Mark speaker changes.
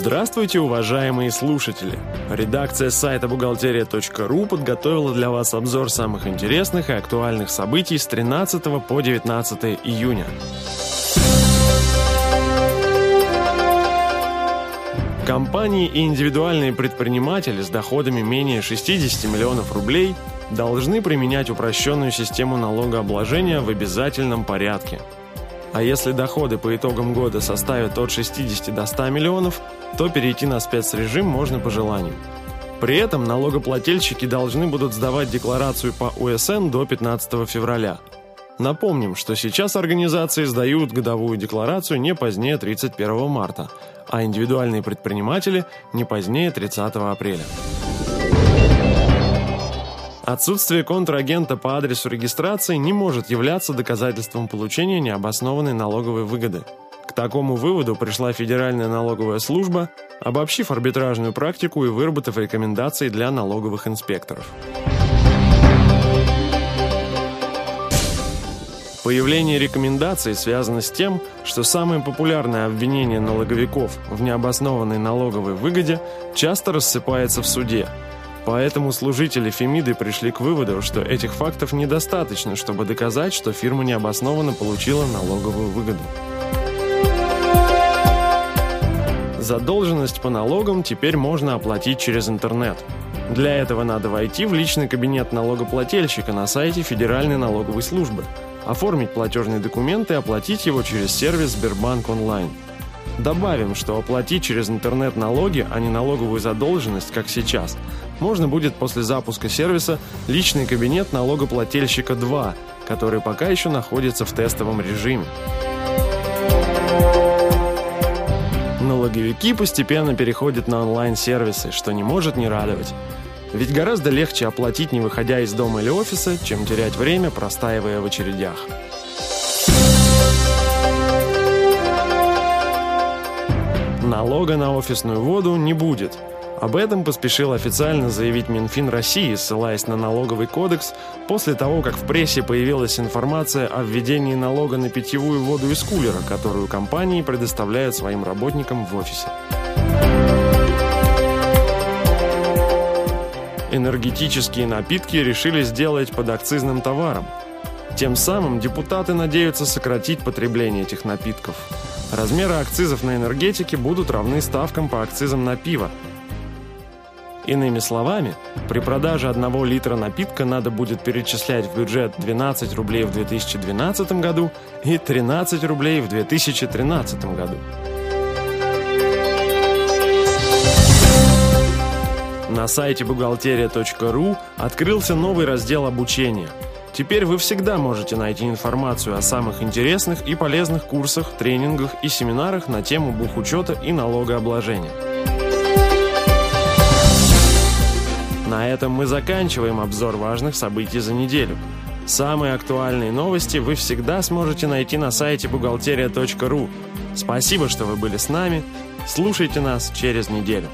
Speaker 1: Здравствуйте, уважаемые слушатели! Редакция сайта бухгалтерия.ру подготовила для вас обзор самых интересных и актуальных событий с 13 по 19 июня. Компании и индивидуальные предприниматели с доходами менее 60 миллионов рублей должны применять упрощенную систему налогообложения в обязательном порядке – а если доходы по итогам года составят от 60 до 100 миллионов, то перейти на спецрежим можно по желанию. При этом налогоплательщики должны будут сдавать декларацию по УСН до 15 февраля. Напомним, что сейчас организации сдают годовую декларацию не позднее 31 марта, а индивидуальные предприниматели не позднее 30 апреля. Отсутствие контрагента по адресу регистрации не может являться доказательством получения необоснованной налоговой выгоды. К такому выводу пришла Федеральная налоговая служба, обобщив арбитражную практику и выработав рекомендации для налоговых инспекторов. Появление рекомендаций связано с тем, что самое популярное обвинение налоговиков в необоснованной налоговой выгоде часто рассыпается в суде – Поэтому служители Фемиды пришли к выводу, что этих фактов недостаточно, чтобы доказать, что фирма необоснованно получила налоговую выгоду. Задолженность по налогам теперь можно оплатить через интернет. Для этого надо войти в личный кабинет налогоплательщика на сайте Федеральной налоговой службы, оформить платежный документ и оплатить его через сервис Сбербанк онлайн. Добавим, что оплатить через интернет налоги, а не налоговую задолженность, как сейчас, можно будет после запуска сервиса личный кабинет налогоплательщика 2, который пока еще находится в тестовом режиме. Налоговики постепенно переходят на онлайн-сервисы, что не может не радовать. Ведь гораздо легче оплатить, не выходя из дома или офиса, чем терять время, простаивая в очередях. Налога на офисную воду не будет. Об этом поспешил официально заявить Минфин России, ссылаясь на налоговый кодекс, после того, как в прессе появилась информация о введении налога на питьевую воду из кулера, которую компании предоставляют своим работникам в офисе. Энергетические напитки решили сделать под акцизным товаром. Тем самым депутаты надеются сократить потребление этих напитков. Размеры акцизов на энергетики будут равны ставкам по акцизам на пиво. Иными словами, при продаже одного литра напитка надо будет перечислять в бюджет 12 рублей в 2012 году и 13 рублей в 2013 году. На сайте бухгалтерия.ру открылся новый раздел обучения – Теперь вы всегда можете найти информацию о самых интересных и полезных курсах, тренингах и семинарах на тему бухучета и налогообложения. На этом мы заканчиваем обзор важных событий за неделю. Самые актуальные новости вы всегда сможете найти на сайте бухгалтерия.ру. Спасибо, что вы были с нами. Слушайте нас через неделю.